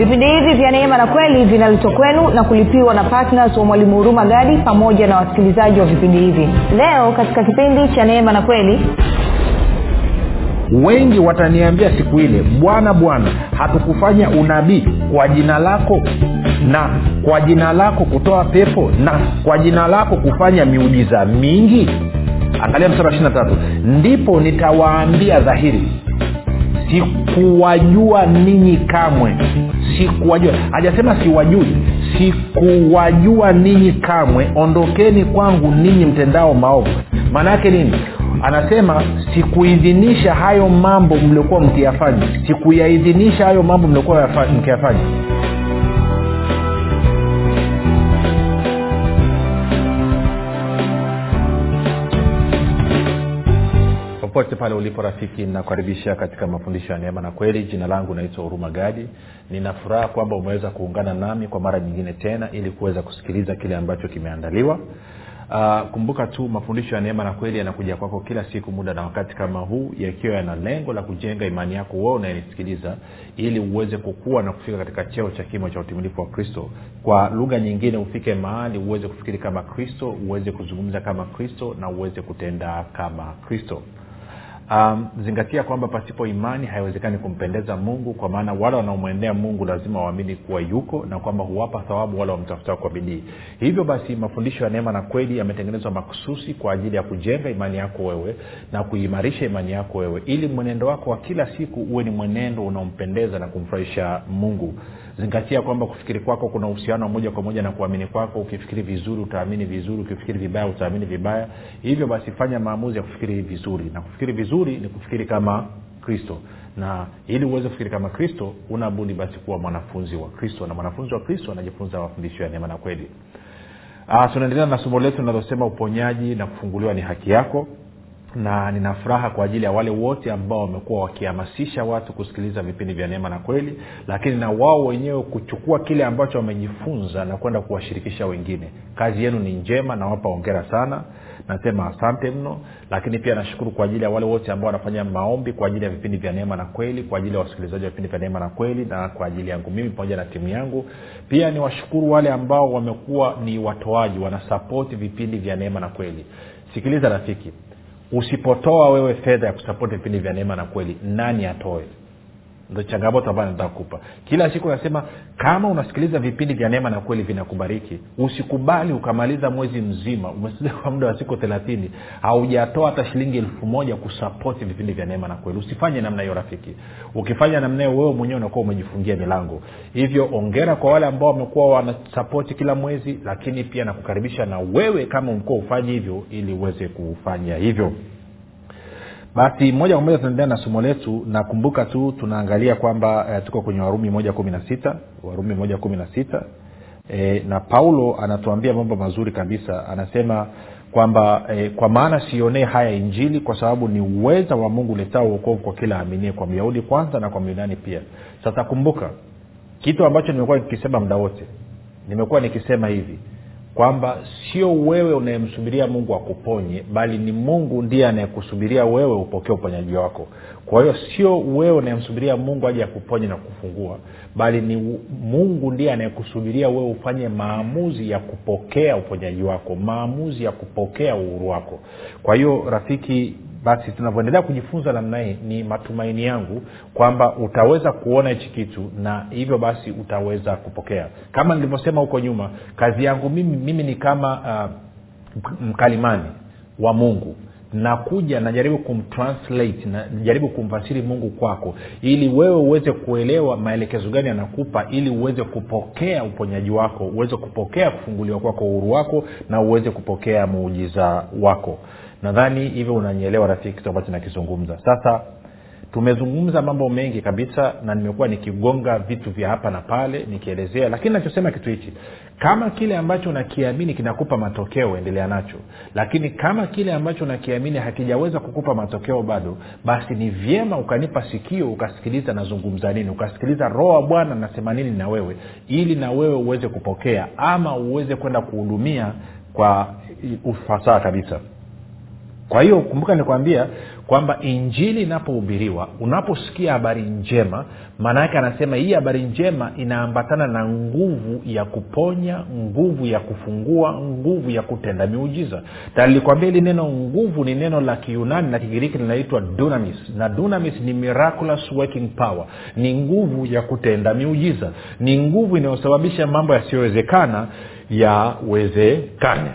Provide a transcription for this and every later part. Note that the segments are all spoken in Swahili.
vipindi hivi vya neema na kweli vinaletwa kwenu na kulipiwa na ptns wa mwalimu huruma gadi pamoja na wasikilizaji wa vipindi hivi. Leo katika kipindi cha neema na kweli wengi wataniambia siku ile bwana bwana hatukufanya unabii kwa jina lako na kwa jina lako kutoa pepo na kwa jina lako kufanya miujiza mingi? Angalia ishiri tatu. Ndipo nitawaambia dhahiri sikuwajua ninyi kamwe. Sikuwajua. Hajasema siwajui. Sikuwajua ninyi kamwe. Ondokeni kwangu ninyi mtendao maovu. Maana yake nini? Anasema sikuidhinisha hayo mambo mliokuwa mkiyafanya. Sikuyaidhinisha hayo mambo mliokuwa mkiyafanya popote pale ulipo rafiki ninakukaribisha katika mafundisho ya neema na kweli. Jina langu naitwa huruma gadi. Ninafuraha kwamba umeweza kuungana nami kwa mara nyingine tena ili kuweza kusikiliza kile ambacho kimeandaliwa. Uh, kumbuka tu mafundisho ya neema na kweli yanakuja kwako kila siku muda na wakati kama huu yakiwa yana lengo la kujenga imani yako wewe unayenisikiliza ili uweze kukua na kufika katika cheo cha kimo cha utimilifu wa kristo. Kwa lugha nyingine ufike mahali uweze kufikiri kama kristo uweze kuzungumza kama kristo na uweze kutenda kama kristo um, zingatia kwamba pasipo imani haiwezekani kumpendeza mungu kwa maana wale wanaomwendea mungu lazima waamini kuwa yuko na kwamba huwapa thawabu wale wamtafutao kwa bidii. Hivyo basi mafundisho ya neema na kweli yametengenezwa makususi kwa ajili ya kujenga imani yako wewe na kuimarisha imani yako wewe ili mwenendo wako wa kila siku uwe ni mwenendo unaompendeza na kumfurahisha mungu. Zingatia kwamba kufikiri kwako kuna uhusiano moja kwa moja na kuamini kwako. Ukifikiri vizuri utaamini vizuri. Ukifikiri vibaya utaamini vibaya. Hivyo basi fanya maamuzi ya kufikiri vizuri. Na kufikiri vizuri ni kufikiri kama kristo. Na ili uweze kufikiri kama kristo unabudi basi kuwa mwanafunzi wa kristo. Na mwanafunzi wa kristo anajifunza mafundisho ya neema na kweli. Tunaendelea na somo letu linalosema uponyaji na kufunguliwa ni haki yako. Na nina furaha kwa ajili ya wale wote ambao wamekuwa wakihamasisha watu kusikiliza vipindi vya neema na kweli. Lakini na wao wenyewe kuchukua kile ambacho wamejifunza na kwenda kuwashirikisha wengine. Kazi yenu ni njema nawapa ongera sana nasema asante mno lakini pia nashukuru kwa ajili ya wale wote ambao wanafanya maombi kwa ajili ya vipindi vya neema na kweli kwa ajili ya wasikilizaji wa vipindi vya neema na kweli na kwa ajili yangu mimi pamoja na timu yangu. Pia niwashukuru wale ambao wamekuwa ni watoaji wanasapoti vipindi vya neema na kweli. Sikiliza rafiki usipotoa wewe fedha ya kusapoti vipindi vya neema na kweli nani atoe ndo changamoto ambayo nataka kila siku nasema kama unasikiliza vipindi vya neema na kweli vinakubariki usikubali ukamaliza mwezi mzima umesikiliza kwa muda wa siku thelathini haujatoa hata shilingi elfu moja kusapoti vipindi vya neema na kweli. Usifanye namna hiyo rafiki. Ukifanya namna hiyo wewe mwenyewe unakuwa umejifungia milango. Hivyo ongera kwa wale ambao wamekuwa wanasapoti kila mwezi lakini pia nakukaribisha na wewe kama umekuwa ufanyi hivyo ili uweze kufanya hivyo basi moja kwa moja tunaendelea na somo letu. Nakumbuka tu tunaangalia kwamba eh, tuko kwenye warumi moja kumi na sita warumi moja kumi na sita. E, na paulo anatuambia mambo mazuri kabisa. Anasema kwamba eh, kwa maana sionee haya injili kwa sababu ni uweza wa mungu uletao uokovu kwa kila aminie kwa myahudi kwanza na kwa myunani pia. Sasa kumbuka kitu ambacho nimekuwa nikisema muda wote nimekuwa nikisema hivi kwamba sio wewe unayemsubiria mungu akuponye bali ni mungu ndiye anayekusubiria wewe upokee uponyaji wako. Kwa hiyo sio wewe unayemsubiria mungu aje akuponye na kufungua bali ni mungu ndiye anayekusubiria wewe ufanye maamuzi ya kupokea uponyaji wako maamuzi ya kupokea uhuru wako. Kwa hiyo rafiki basi tunavyoendelea kujifunza namna hii ni matumaini yangu kwamba utaweza kuona hichi kitu na hivyo basi utaweza kupokea. Kama nilivyosema huko nyuma kazi yangu mimi mimi ni kama uh, mkalimani wa mungu nakuja najaribu kumtranslate najaribu kumfasiri mungu kwako. Ili wewe uweze kuelewa maelekezo gani anakupa ili uweze kupokea uponyaji wako uweze kupokea kufunguliwa kwako uhuru wako na uweze kupokea muujiza wako. Nadhani hivyo unanyeelewa rafiki kitu ambacho nakizungumza. Sasa tumezungumza mambo mengi kabisa na nimekuwa nikigonga vitu vya hapa na pale nikielezea. Lakini nachosema kitu hichi kama kile ambacho nakiamini kinakupa matokeo endelea nacho. Lakini kama kile ambacho nakiamini hakijaweza kukupa matokeo bado basi ni vyema ukanipa sikio ukasikiliza nazungumza nini ukasikiliza roho wa bwana nasema nini na wewe ili na wewe uweze kupokea ama uweze kwenda kuhudumia kwa ufasaha kabisa kwa hiyo kumbuka nikwambia kwamba injili inapohubiriwa unaposikia habari njema maana yake anasema hii habari njema inaambatana na nguvu ya kuponya nguvu ya kufungua nguvu ya kutenda miujiza. Na nilikwambia hili neno nguvu ni neno la kiunani na kigiriki linaitwa dunamis na dunamis ni miraculous working power. Ni nguvu ya kutenda miujiza. Ni nguvu inayosababisha mambo yasiyowezekana yawezekane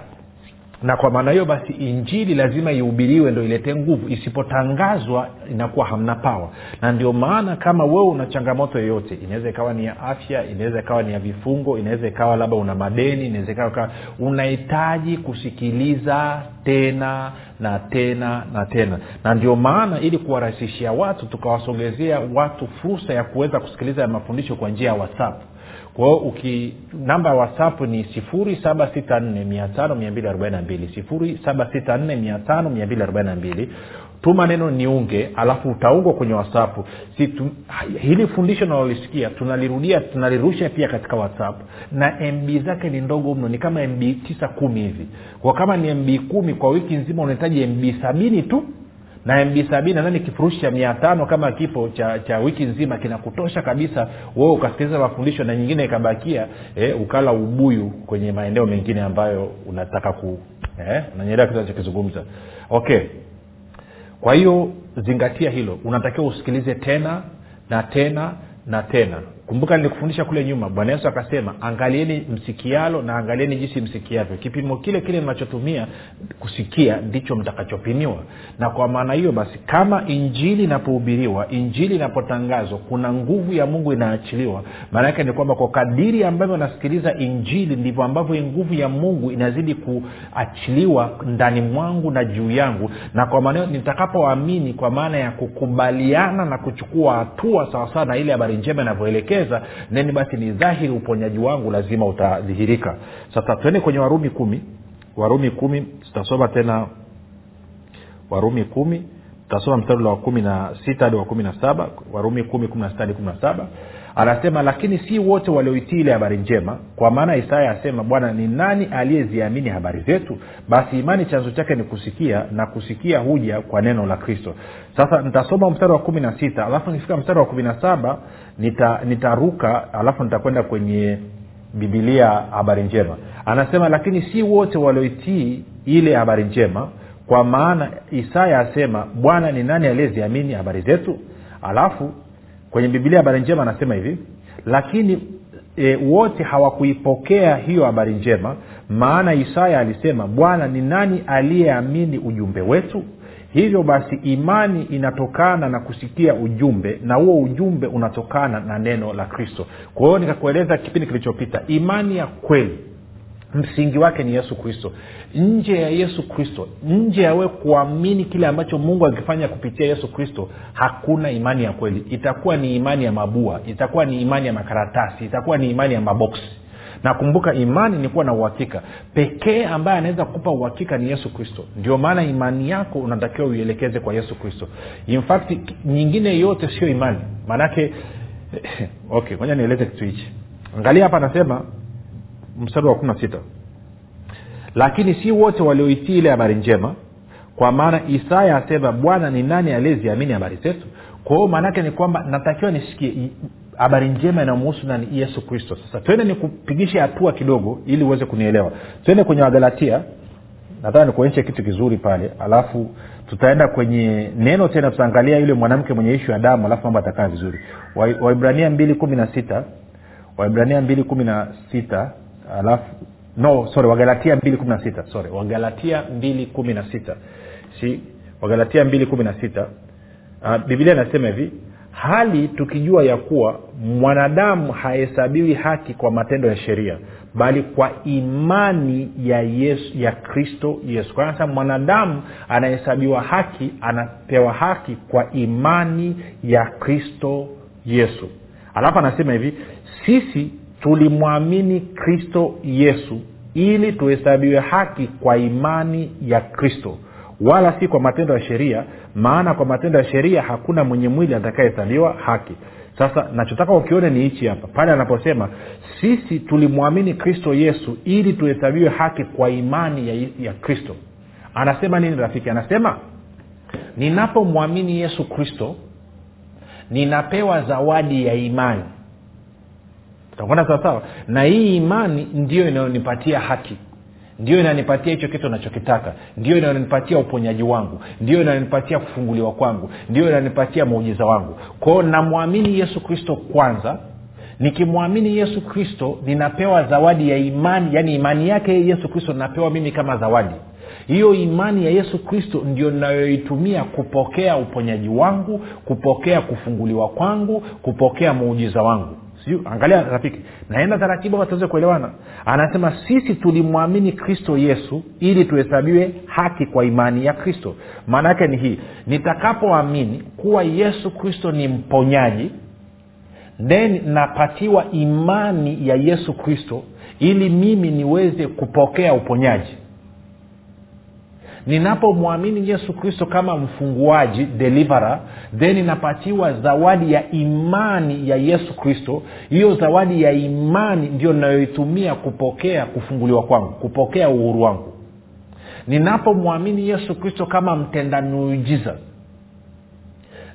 na kwa maana hiyo basi injili lazima ihubiriwe ndo iletee nguvu. Isipotangazwa inakuwa hamna pawa na ndio maana kama wewe una changamoto yoyote inaweza ikawa ni ya afya inaweza ikawa ni ya vifungo inaweza ikawa labda una madeni inaweza ikawa unahitaji kusikiliza tena na tena na tena. Na ndio maana ili kuwarahisishia watu tukawasogezea watu fursa ya kuweza kusikiliza ya mafundisho kwa njia ya whatsapp kwa hiyo uki namba ya whatsapp ni sifuri saba sita nne mia tano mia mbili arobaini na mbili sifuri saba sita nne mia tano mia mbili arobaini na mbili. Tuma neno niunge alafu utaungwa kwenye whatsapp. Si tu, hili fundisho nalolisikia tunalirudia tunalirusha pia katika whatsapp. Na mb zake ni ndogo mno ni kama mb tisa kumi hivi. Kwa kama ni mb kumi kwa wiki nzima unahitaji mb sabini tu na mb sabini nadhani kifurushi cha mia tano kama kipo cha cha wiki nzima kinakutosha kabisa wewe ukasikiliza mafundisho na nyingine ikabakia eh, ukala ubuyu kwenye maeneo mengine ambayo unataka ku eh, nanyelewa kitu nachokizungumza okay. Kwa hiyo zingatia hilo. Unatakiwa usikilize tena na tena na tena kumbuka nilikufundisha kule nyuma bwana yesu akasema angalieni msikialo na angalieni jinsi msikiavyo. Kipimo kile kile mnachotumia kusikia ndicho mtakachopimiwa. Na kwa maana hiyo basi kama injili inapohubiriwa injili inapotangazwa kuna nguvu ya mungu inaachiliwa. Maana yake ni kwamba kwa kadiri ambavyo nasikiliza injili ndivyo ambavyo nguvu ya mungu inazidi kuachiliwa ndani mwangu na juu yangu. Na kwa maana hiyo nitakapoamini kwa maana ya kukubaliana na kuchukua hatua sawasawa na ile habari njema inavyoelekea kuelekeza neni basi ni dhahiri uponyaji wangu lazima utadhihirika. Sasa tuende kwenye warumi kumi. Warumi kumi tutasoma tena. Warumi kumi tutasoma mstari wa kumi na sita hadi wa kumi na saba. Warumi kumi kumi na sita hadi kumi na saba anasema lakini si wote walioitii ile habari njema. Kwa maana isaya asema bwana ni nani aliyeziamini habari zetu? Basi imani chanzo chake ni kusikia na kusikia huja kwa neno la kristo. Sasa nitasoma mstari wa kumi na sita alafu nikifika mstari wa kumi na saba nita, nitaruka alafu nitakwenda kwenye bibilia habari njema. Anasema lakini si wote walioitii ile habari njema. Kwa maana isaya asema bwana ni nani aliyeziamini habari zetu? Alafu kwenye bibilia habari njema anasema hivi lakini e, wote hawakuipokea hiyo habari njema maana isaya alisema bwana ni nani aliyeamini ujumbe wetu hivyo basi imani inatokana na kusikia ujumbe na huo ujumbe unatokana na neno la kristo. Kwa hiyo nikakueleza kipindi kilichopita imani ya kweli msingi wake ni yesu kristo. Nje ya yesu kristo nje ya wewe kuamini kile ambacho mungu akifanya kupitia yesu kristo hakuna imani ya kweli. Itakuwa ni imani ya mabua itakuwa ni imani ya makaratasi itakuwa ni imani ya maboksi. Nakumbuka imani ni kuwa na uhakika. Pekee ambaye anaweza kukupa uhakika ni yesu kristo. Ndio maana imani yako unatakiwa uielekeze kwa yesu kristo. Infact nyingine yote sio imani. Maanake okay nieleze kitu hichi. Angalia hapa anasema mstari wa kumi na sita. Lakini si wote walioitii ile habari njema kwa maana isaya asema bwana ni nani aliyeziamini habari zetu? Kwa hiyo maanaake ni kwamba natakiwa nisikie habari njema inayomuhusu nani? Yesu kristo. Sasa twende nikupigishe hatua kidogo ili uweze kunielewa. Twende kwenye wagalatia. Nataka nikuonyeshe kitu kizuri pale. Alafu tutaenda kwenye neno tena tutaangalia yule mwanamke mwenye ishu ya damu alafu mambo atakaa vizuri. Waibrania mbili kumi na sita. Waibrania mbili kumi na sita alafu no sorry wagalatia mbili kumi na sita sorry wagalatia mbili kumi na sita. Si wagalatia mbili kumi na sita uh, biblia inasema hivi hali tukijua ya kuwa mwanadamu hahesabiwi haki kwa matendo ya sheria bali kwa imani ya yesu ya kristo yesu. Kwa sasa mwanadamu anahesabiwa haki anapewa haki kwa imani ya kristo yesu. Alafu anasema hivi sisi tulimwamini kristo yesu ili tuhesabiwe haki kwa imani ya kristo. Wala si kwa matendo ya sheria maana kwa matendo ya sheria hakuna mwenye mwili atakayehesabiwa haki. Sasa nachotaka ukione ni hichi hapa. Pale anaposema sisi tulimwamini kristo yesu ili tuhesabiwe haki kwa imani ya, ya kristo. Anasema nini rafiki? Anasema ninapomwamini yesu kristo ninapewa zawadi ya imani utakwenda sawasawa na hii imani ndiyo inayonipatia haki. Ndio inanipatia hicho kitu nachokitaka ndio inanipatia uponyaji wangu. Ndio inanipatia kufunguliwa kwangu. Ndio inanipatia muujiza wangu. Kwao namwamini yesu kristo kwanza. Nikimwamini yesu kristo ninapewa zawadi ya imani. Yaani imani yake yesu kristo ninapewa mimi kama zawadi. Hiyo imani ya yesu kristo ndio inayoitumia kupokea uponyaji wangu kupokea kufunguliwa kwangu kupokea muujiza wangu Sijui, angalia rafiki naenda taratibu hapa tuweze kuelewana. Anasema sisi tulimwamini kristo yesu ili tuhesabiwe haki kwa imani ya kristo. Maana yake ni hii nitakapoamini kuwa yesu kristo ni mponyaji then napatiwa imani ya yesu kristo ili mimi niweze kupokea uponyaji ninapomwamini yesu kristo kama mfunguaji delivera then ninapatiwa zawadi ya imani ya yesu kristo. Hiyo zawadi ya imani ndio ninayoitumia kupokea kufunguliwa kwangu kupokea uhuru wangu. Ninapomwamini yesu kristo kama mtenda miujiza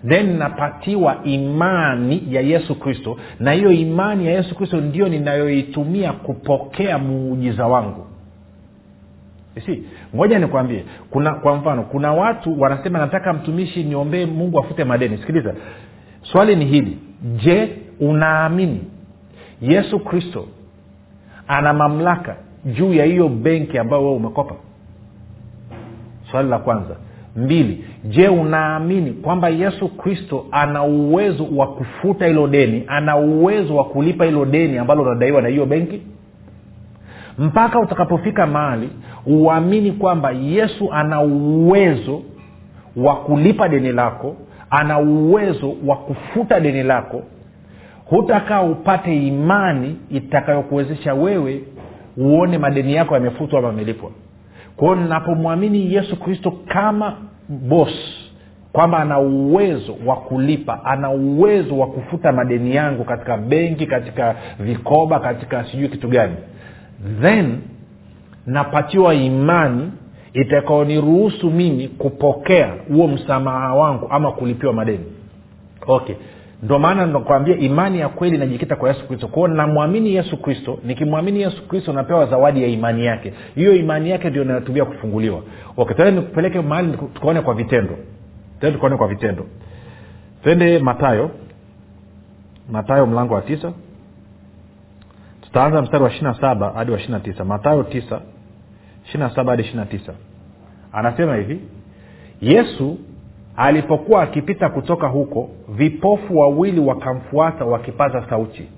then ninapatiwa imani ya yesu kristo. Na hiyo imani ya yesu kristo ndio ninayoitumia kupokea muujiza wangu si ngoja nikwambie kuna kwa mfano kuna watu wanasema nataka mtumishi niombee mungu afute madeni. Sikiliza swali ni hili. Je unaamini yesu kristo ana mamlaka juu ya hiyo benki ambayo wewe umekopa? Swali la kwanza. Mbili je unaamini kwamba yesu kristo ana uwezo wa kufuta hilo deni ana uwezo wa kulipa hilo deni ambalo unadaiwa na hiyo benki? Mpaka utakapofika mahali uamini kwamba yesu ana uwezo wa kulipa deni lako ana uwezo wa kufuta deni lako. Hutakaa upate imani itakayokuwezesha wewe uone madeni yako yamefutwa ama amelipwa kwao ninapomwamini yesu kristo kama bos kwamba ana uwezo wa kulipa ana uwezo wa kufuta madeni yangu katika benki katika vikoba katika sijui kitu gani then napatiwa imani itakaoniruhusu mimi kupokea huo msamaha wangu ama kulipiwa madeni. Okay. Ndo maana nakwambia imani ya kweli inajikita kwa yesu kristo. Kwao namwamini yesu kristo nikimwamini yesu kristo napewa zawadi ya imani yake. Hiyo imani yake ndio inayotumia kufunguliwa. Okay tende nikupeleke mahali tukaone kwa vitendo. Tende tukaone kwa vitendo. Twende matayo matayo mlango wa tisa tutaanza mstari wa ishiri saba hadi wa ishiri tisa. Matayo tisa ishiri saba hadi ishiri tisa. Anasema hivi yesu alipokuwa akipita kutoka huko vipofu wawili wakamfuata wakipaza sauti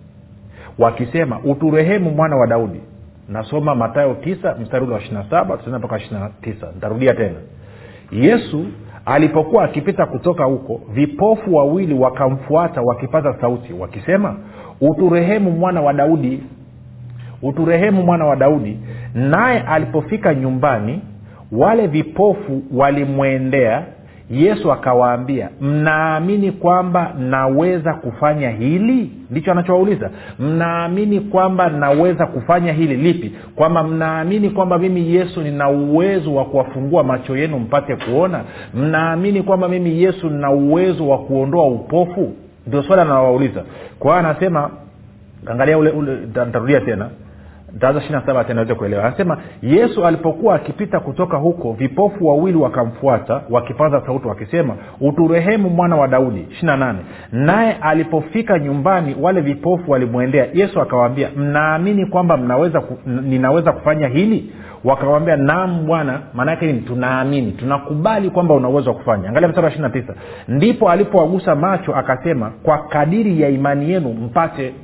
wakisema uturehemu mwana wa daudi. Nasoma matayo tisa mstari ule wa ishiri saba tutaenda mpaka ishiri tisa. Nitarudia tena. Yesu alipokuwa akipita kutoka huko vipofu wawili wakamfuata wakipaza sauti wakisema uturehemu mwana wa daudi uturehemu mwana wa daudi naye alipofika nyumbani wale vipofu walimwendea yesu akawaambia mnaamini kwamba naweza kufanya hili? Ndicho anachowauliza. Mnaamini kwamba naweza kufanya hili lipi? Kwamba mnaamini kwamba mimi yesu nina uwezo wa kuwafungua macho yenu mpate kuona? Mnaamini kwamba mimi yesu nina uwezo wa kuondoa upofu? Ndio swali anawauliza kwa hiyo anasema angalia ntarudia tena ntaanza ishiri saba tena kuelewa. Anasema yesu alipokuwa akipita kutoka huko vipofu wawili wakamfuata wakipaza sauti wakisema uturehemu mwana wa daudi. ishiri na nane. Naye alipofika nyumbani wale vipofu walimwendea. Yesu akawaambia mnaamini kwamba mnaweza ku, ninaweza kufanya hili? Wakawambia naam bwana maanaake nini tunaamini tunakubali kwamba una uwezo wa kufanya. Angalia mstari wa ishiri na tisa. Ndipo alipowagusa macho akasema kwa kadiri ya imani yenu mpate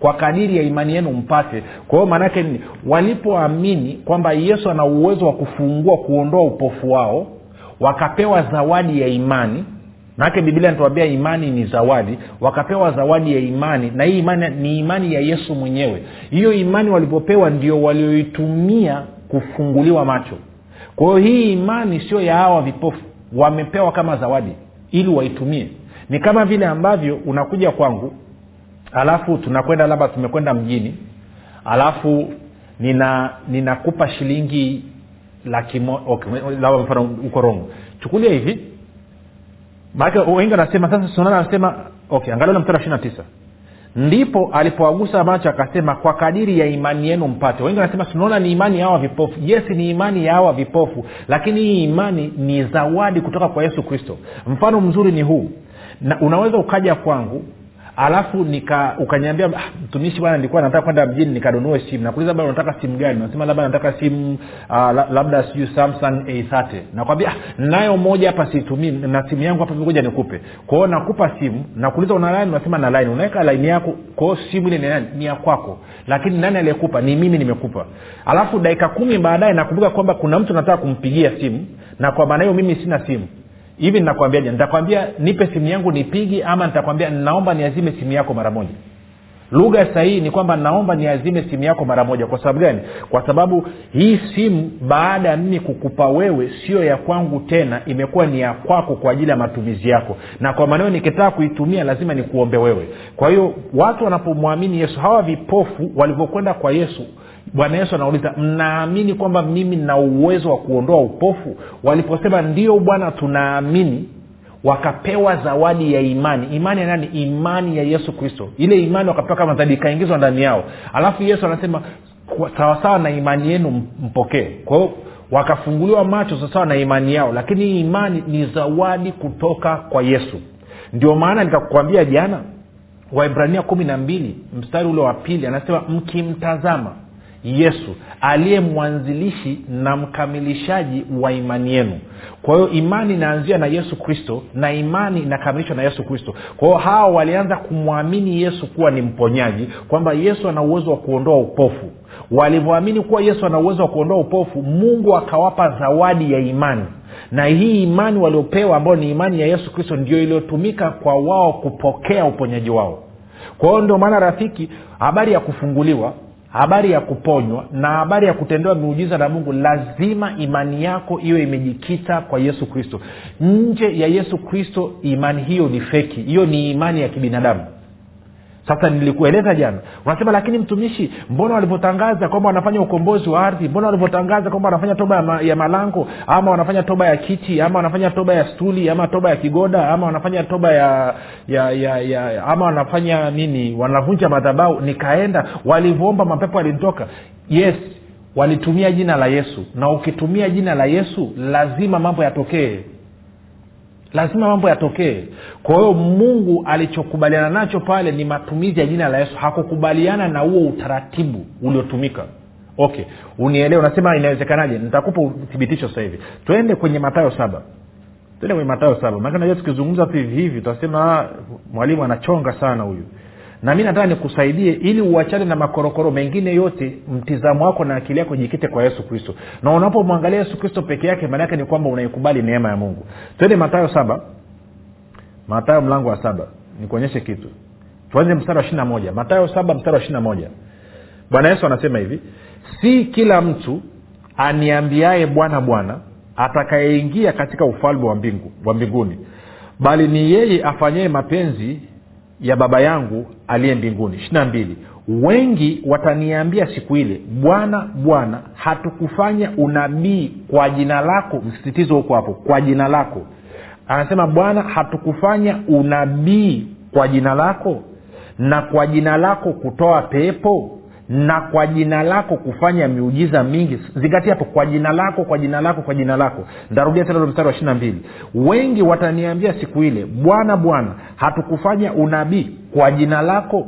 kwa kadiri ya imani yenu mpate. Kwa hiyo maanaake nini walipoamini kwamba yesu ana uwezo wa kufungua kuondoa upofu wao wakapewa zawadi ya imani maanake biblia natuambia imani ni zawadi wakapewa zawadi ya imani na hii imani ni imani ya yesu mwenyewe. Hiyo imani walipopewa ndio walioitumia kufunguliwa macho. Kwa hiyo hii imani sio ya hawa vipofu wamepewa kama zawadi ili waitumie. Ni kama vile ambavyo unakuja kwangu alafu tunakwenda labda tumekwenda mjini. Alafu nina ninakupa shilingi laki okay, uko rongo chukulia hivi. Maanake wengi wanasema sasa sonana anasema okay angalia ule mtara ishiri na tisa. Ndipo alipoagusa macho akasema kwa kadiri ya imani yenu mpate. Wengi wanasema tunaona ni imani ya hawa vipofu. Yes ni imani ya hawa vipofu. Lakini hii imani ni zawadi kutoka kwa yesu kristo. Mfano mzuri ni huu. Na unaweza ukaja kwangu alafu nika ukaniambia "Ah, mtumishi bwana nilikuwa nataka kwenda mjini nikanunue simu. Nakuuliza bado unataka simu gani? Nasema labda nataka simu uh, labda sijui samsung a30 nakwambia "Ah, nayo moja hapa siitumii na simu yangu hapa ngoja nikupe. Kwao nakupa simu nakuuliza una line? Unasema na line. Unaweka line yako kwao simu ile ni ya kwako. Lakini nani aliyekupa? Ni mimi nimekupa. Alafu dakika kumi baadaye nakumbuka kwamba kuna mtu nataka kumpigia simu na kwa maana hiyo mimi sina simu hivi ninakwambiaje? Nitakwambia nipe simu yangu nipigi ama nitakwambia naomba niazime simu yako mara moja. Lugha sahihi ni kwamba naomba niazime simu yako mara moja. Kwa sababu gani? Kwa sababu hii simu baada ya mimi kukupa wewe sio ya kwangu tena. Imekuwa ni ya kwako kwa ajili ya matumizi yako. Na kwa maneo nikitaka kuitumia lazima nikuombe wewe. Kwa hiyo watu wanapomwamini yesu hawa vipofu walivyokwenda kwa yesu bwana yesu anauliza mnaamini kwamba mimi nina uwezo wa kuondoa upofu? Waliposema ndio bwana tunaamini. Wakapewa zawadi ya imani. Imani ya nani? Imani ya yesu kristo. Ile imani wakapewa kama zawadi ikaingizwa ndani yao. Alafu yesu anasema sawasawa na imani yenu mpokee. Kwa wakafunguliwa macho sawasawa na imani yao. Lakini hii imani ni zawadi kutoka kwa yesu. Ndio maana nikakwambia jana waibrania kumi na mbili mstari ule wa pili anasema mkimtazama yesu aliye mwanzilishi na mkamilishaji wa imani yenu. Kwa hiyo imani inaanzia na yesu kristo na imani inakamilishwa na yesu kristo. Kwa hiyo hawa walianza kumwamini yesu kuwa ni mponyaji kwamba yesu ana uwezo wa kuondoa upofu. Walivyoamini kuwa yesu ana uwezo wa kuondoa upofu mungu akawapa zawadi ya imani. Na hii imani waliopewa ambayo ni imani ya yesu kristo ndio iliyotumika kwa wao kupokea uponyaji wao. Kwa hiyo ndio maana rafiki habari ya kufunguliwa habari ya kuponywa na habari ya kutendewa miujiza na mungu lazima imani yako iwe imejikita kwa yesu kristo. Nje ya yesu kristo imani hiyo ni feki. Hiyo ni imani ya kibinadamu sasa nilikueleza jana. Unasema lakini mtumishi mbona walivyotangaza kwamba wanafanya ukombozi wa ardhi? Mbona walivyotangaza kwamba wanafanya toba ya, ma, ya malango? Ama wanafanya toba ya kiti? Ama wanafanya toba ya stuli? Ama toba ya kigoda? Ama wanafanya toba ya, ya, ya, ya ama wanafanya nini? Wanavunja madhabau nikaenda walivyoomba mapepo yalinitoka. Yes walitumia jina la yesu. Na ukitumia jina la yesu lazima mambo yatokee lazima mambo yatokee. Kwa hiyo mungu alichokubaliana nacho pale ni matumizi ya jina la yesu. Hakukubaliana na huo utaratibu uliotumika. Okay. Unielewe unasema inawezekanaje? Nitakupa uthibitisho sasa hivi. Twende kwenye matayo saba. Twende kwenye matayo saba. Maana najua tukizungumza tu hivi hivi utasema "Ah, mwalimu anachonga sana huyu na mi nataka nikusaidie ili uachane na makorokoro mengine yote mtizamo wako na akili yako jikite kwa yesu kristo. Na unapomwangalia yesu kristo peke yake maanaake ni kwamba unaikubali neema ya mungu. Twende matayo saba. Matayo mlango wa saba. Nikuonyeshe kitu. Tuanze mstari wa ishiri na moja. Matayo saba mstari wa ishiri na moja. Bwana yesu anasema hivi si kila mtu aniambiaye bwana bwana atakayeingia katika ufalme wa mbingu wa mbinguni bali ni yeye afanyaye mapenzi ya baba yangu aliye mbinguni. Ishirina mbili. Wengi wataniambia siku ile bwana bwana hatukufanya unabii kwa jina lako. Msisitizo huko hapo kwa jina lako. Anasema bwana hatukufanya unabii kwa jina lako na kwa jina lako kutoa pepo na kwa jina lako kufanya miujiza mingi. Zingatia hapo kwa jina lako kwa jina lako kwa jina lako. Ndarudia tena mstari wa ishiri na mbili. Wengi wataniambia siku ile bwana bwana hatukufanya unabii kwa jina lako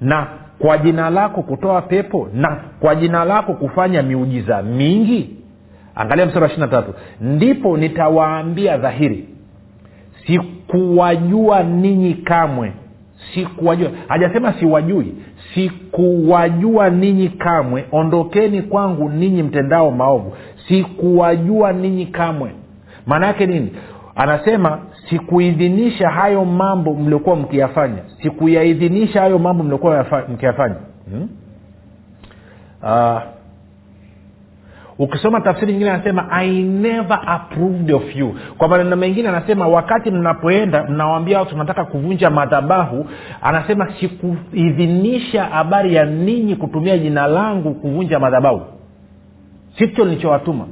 na kwa jina lako kutoa pepo na kwa jina lako kufanya miujiza mingi? Angalia mstari wa ishiri na tatu. Ndipo nitawaambia dhahiri sikuwajua ninyi kamwe sikuwajua. Hajasema siwajui. Sikuwajua ninyi kamwe. Ondokeni kwangu ninyi mtendao maovu. Sikuwajua ninyi kamwe. Maana yake nini? Anasema sikuidhinisha hayo mambo mliokuwa mkiyafanya. Sikuyaidhinisha hayo mambo mliokuwa mkiyafanya. Hmm? uh, ukisoma tafsiri nyingine anasema i never approved of you. Kwa maneno mengine anasema wakati mnapoenda mnawambia watu tunataka kuvunja madhabahu anasema sikuidhinisha habari ya ninyi kutumia jina langu kuvunja madhabahu. Sicho nilichowatuma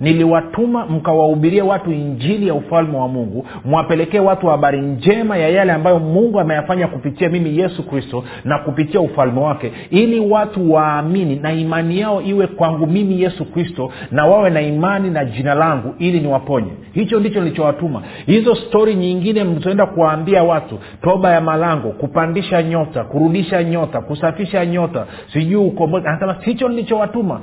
niliwatuma mkawahubirie watu injili ya ufalme wa mungu mwapelekee watu habari njema ya yale ambayo mungu ameyafanya kupitia mimi yesu kristo na kupitia ufalme wake ili watu waamini na imani yao iwe kwangu mimi yesu kristo na wawe na imani na jina langu ili niwaponye. Hicho ndicho nilichowatuma. Hizo stori nyingine mtaenda kuwaambia watu toba ya malango kupandisha nyota kurudisha nyota kusafisha nyota sijui ukombozi. Anasema hicho nilichowatuma.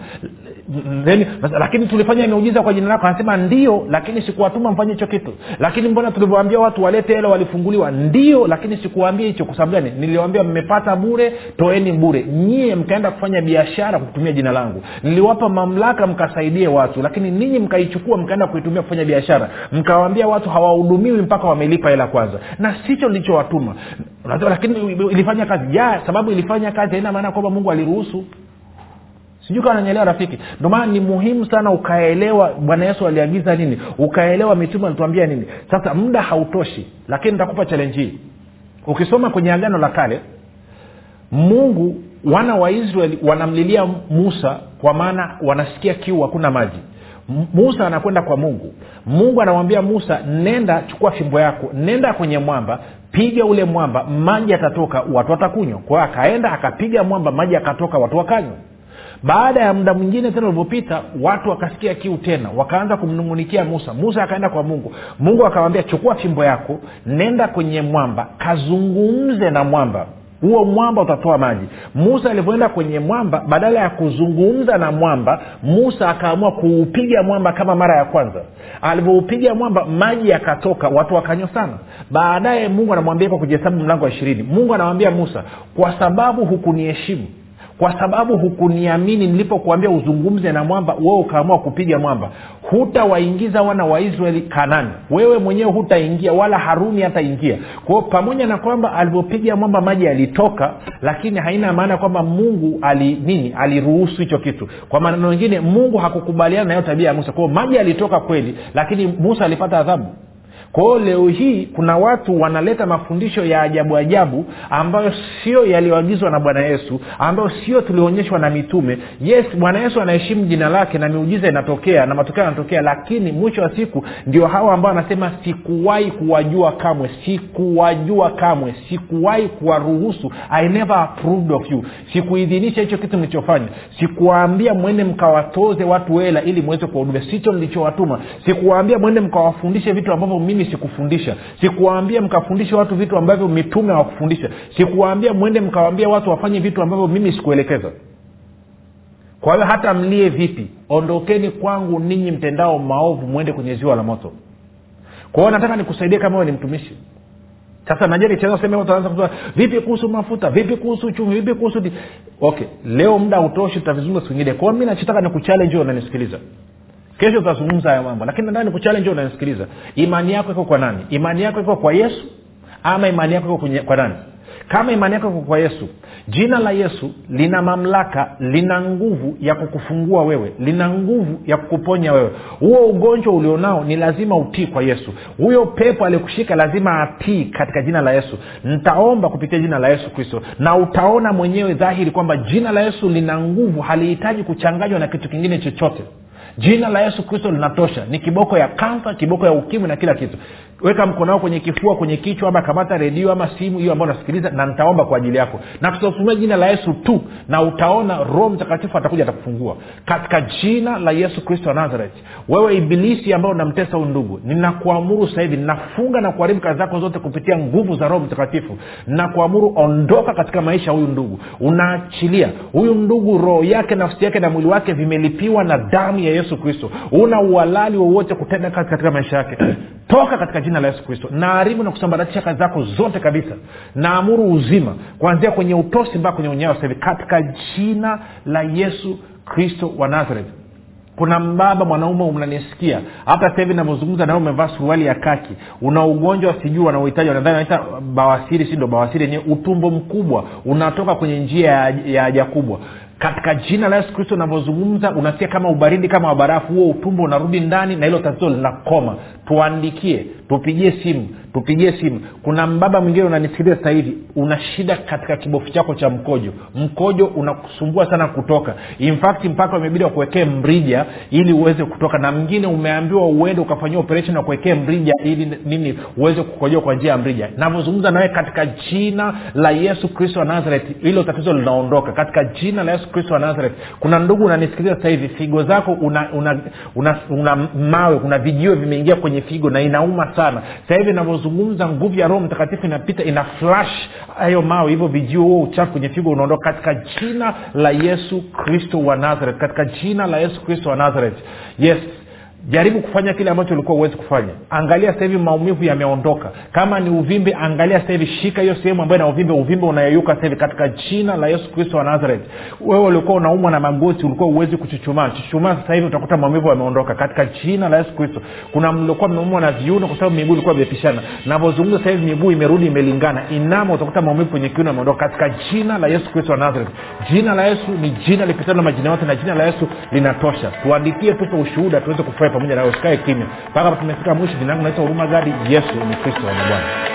Lakini tulifanya miujiza kwa jina lako anasema ndio lakini sikuwatuma mfanye hicho kitu. Lakini mbona tulivyoambia watu walete hela walifunguliwa? Ndio lakini sikuwaambia hicho. Kwa sababu gani? Niliwambia mmepata bure toeni bure. Nyie mkaenda kufanya biashara kwa kutumia jina langu. Niliwapa mamlaka mkasaidie watu lakini ninyi mkaichukua mkaenda kuitumia kufanya biashara. Mkawaambia watu hawahudumiwi mpaka wamelipa hela kwanza. Na sicho nilichowatuma. Lakini ilifanya kazi. Ya sababu ilifanya kazi haina maana kwamba mungu aliruhusu sijui kama nanyelewa rafiki. Ndio maana ni muhimu sana ukaelewa bwana yesu aliagiza nini ukaelewa mitume alituambia nini. Sasa muda hautoshi lakini nitakupa chalenji hii. Ukisoma kwenye agano la kale mungu wana wa israeli wanamlilia musa kwa maana wanasikia kiu hakuna maji. Musa anakwenda kwa mungu. Mungu anamwambia musa nenda chukua fimbo yako nenda kwenye mwamba piga ule mwamba maji atatoka watu watakunywa. Kwao akaenda akapiga mwamba maji akatoka watu wakanywa baada ya muda mwingine tena ulivyopita watu wakasikia kiu tena wakaanza kumnungunikia musa. Musa akaenda kwa mungu. Mungu akamwambia chukua fimbo yako nenda kwenye mwamba kazungumze na mwamba. Huo mwamba utatoa maji. Musa alivyoenda kwenye mwamba badala ya kuzungumza na mwamba musa akaamua kuupiga mwamba kama mara ya kwanza. Alivyoupiga mwamba maji yakatoka watu wakanywa sana. Baadaye mungu anamwambia kwa kujihesabu mlango wa ishirini. Mungu anamwambia musa kwa sababu hukuniheshimu kwa sababu hukuniamini nilipokuambia uzungumze na mwamba wewe ukaamua kupiga mwamba. Hutawaingiza wana wa israeli kanani. Wewe mwenyewe hutaingia wala haruni hataingia. Kwao pamoja na kwamba alivyopiga mwamba maji yalitoka lakini haina maana kwamba mungu ali nini aliruhusu hicho kitu. Kwa maneno mengine mungu hakukubaliana nayo tabia ya musa. Kwao maji yalitoka kweli lakini musa alipata adhabu kwao leo hii kuna watu wanaleta mafundisho ya ajabu ajabu ambayo sio yaliyoagizwa na bwana yesu ambayo sio tulionyeshwa na mitume. Yes bwana yesu anaheshimu jina lake na miujiza inatokea na matokeo yanatokea lakini mwisho wa siku ndio hawa ambao anasema sikuwahi kuwajua kamwe sikuwajua kamwe sikuwahi kuwaruhusu i never approved of you. Sikuidhinisha hicho kitu mlichofanya. Sikuwaambia mwende mkawatoze watu hela ili mweze kuwahudumia. Sicho nilichowatuma. Sikuwaambia mwende mkawafundishe vitu ambavyo mimi sikufundisha. Sikuwaambia mkafundishe watu vitu ambavyo mitume hawakufundisha. Sikuwaambia mwende mkawaambia watu wafanye vitu ambavyo mimi sikuelekeza. Kwa hiyo hata mlie vipi ondokeni kwangu ninyi mtendao maovu mwende kwenye ziwa la moto. Kwa hiyo nataka nikusaidie kama ni mtumishi. Sasa najua kusema vipi kuhusu mafuta? Vipi kuhusu uchumi vipi kuhusu di... okay leo muda hautoshi tutavizungumza siku ingine kwao mi nachotaka ni kuchallenge unanisikiliza kesho tutazungumza haya mambo lakini nadhani kuchallenge unanisikiliza imani yako iko kwa nani? Imani yako iko kwa yesu ama imani yako iko kwa nani? Kama imani yako iko kwa yesu jina la yesu lina mamlaka lina nguvu ya kukufungua wewe lina nguvu ya kukuponya wewe. Huo ugonjwa ulionao ni lazima utii kwa yesu. Huyo pepo aliyekushika lazima atii katika jina la yesu. Ntaomba kupitia jina la yesu kristo. Na utaona mwenyewe dhahiri kwamba jina la yesu lina nguvu halihitaji kuchanganywa na kitu kingine chochote jina la yesu kristo linatosha. Ni kiboko ya kansa kiboko ya ukimwi na kila kitu. Weka mkono wako kwenye kifua kwenye kichwa ama kamata redio ama simu hiyo ambayo unasikiliza na nitaomba kwa ajili yako. Na tutatumia jina la yesu tu na utaona roho mtakatifu atakuja atakufungua. Katika jina la yesu kristo wa nazareth wewe ibilisi ambao unamtesa huu ndugu ninakuamuru hivi ninafunga na kuharibu kazi zako zote kupitia nguvu za roho mtakatifu. Ninakuamuru ondoka katika maisha huyu ndugu. Unaachilia. Huyu ndugu roho yake nafsi yake na mwili wake vimelipiwa na damu ya yesu kristo. Una uhalali wowote kutenda kazi katika maisha yake. Toka katika jina la yesu kristo. Naharibu na kusambaratisha kazi zako zote kabisa. Naamuru uzima kuanzia kwenye utosi mpaka kwenye unyayo sahivi katika jina la yesu kristo wa nazareth. Kuna mbaba mwanaume unanisikia hata sasa hivi navyozungumza nawe umevaa suruali ya kaki. Una ugonjwa sijui wanaohitaji wanadhani wanaita bawasiri si ndo bawasiri yenyewe utumbo mkubwa. Unatoka kwenye njia ya haja kubwa katika jina la yesu kristo unavyozungumza unasikia kama ubaridi kama wa barafu huo utumbo unarudi ndani na hilo tatizo linakoma. Tuandikie tupigie simu tupigie simu. Kuna mbaba mwingine unanisikiliza sasa hivi una shida katika kibofu chako cha mkojo. Mkojo unakusumbua sana kutoka. In fact mpaka umebidi wakuwekee mrija ili uweze kutoka. Na mwingine umeambiwa uende ukafanyia operation wakuwekee mrija ili nini uweze kukojoa kwa njia ya mrija. Navyozungumza nawe katika jina la yesu kristo wa nazareth hilo tatizo linaondoka. Katika jina la yesu kristo wa nazareth kuna ndugu unanisikiliza sasa hivi figo zako una, una, una, una mawe kuna vijiwe vimeingia kwenye figo na inauma sana. Sasa hivi inavyozungumza nguvu ya roho mtakatifu inapita ina flash hayo mawe hivyo vijio huo uchafu kwenye figo unaondoka katika jina la yesu kristo wa nazareth katika jina la yesu kristo wa nazareth. Yes jaribu kufanya kile ambacho ulikuwa huwezi kufanya. Angalia sasa hivi maumivu yameondoka. Kama ni uvimbe angalia sasa hivi shika hiyo sehemu ambayo ina uvimbe. Uvimbe unayeyuka hivi katika jina la yesu kristo wa nazareth. Wewe ulikuwa unaumwa na magoti ulikuwa huwezi kuchuchumaa. Chuchumaa sasa hivi utakuta maumivu yameondoka katika jina la yesu kristo. Kuna mliokuwa mmeumwa na viuno kwa sababu miguu ilikuwa imepishana. Navyozungumza sasa hivi miguu imerudi imelingana. Inama utakuta maumivu kwenye kiuno yameondoka katika jina la yesu kristo wa nazareth. Jina la yesu ni jina lipitalo majina yote na jina la yesu linatosha. Tuandikie tupe ushuhuda tuweze kufurahi pamoja nawe usikae kimya. Mpaka tumefika mwisho jina langu naitwa huruma gadi. Yesu ni kristo na bwana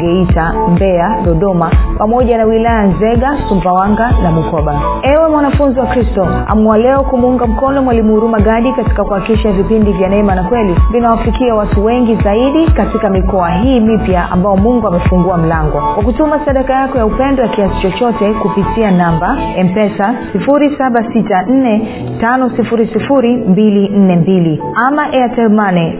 geita mbeya dodoma pamoja na wilaya nzega sumbawanga na bukoba. Ewe mwanafunzi wa kristo amua leo kumuunga mkono mwalimu huruma gadi katika kuhakikisha vipindi vya neema na kweli vinawafikia watu wengi zaidi katika mikoa hii mipya ambao mungu amefungua mlango. Kwa kutuma sadaka yako ya upendo ya kiasi chochote kupitia namba mpesa 7645242 ama airtelmane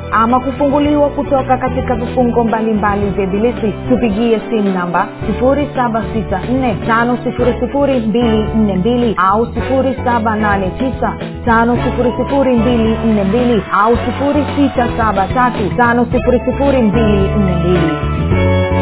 ama kufunguliwa kutoka katika vifungo mbalimbali vya ibilisi. Tupigie simu namba 7645242 au 7895242 au 6735242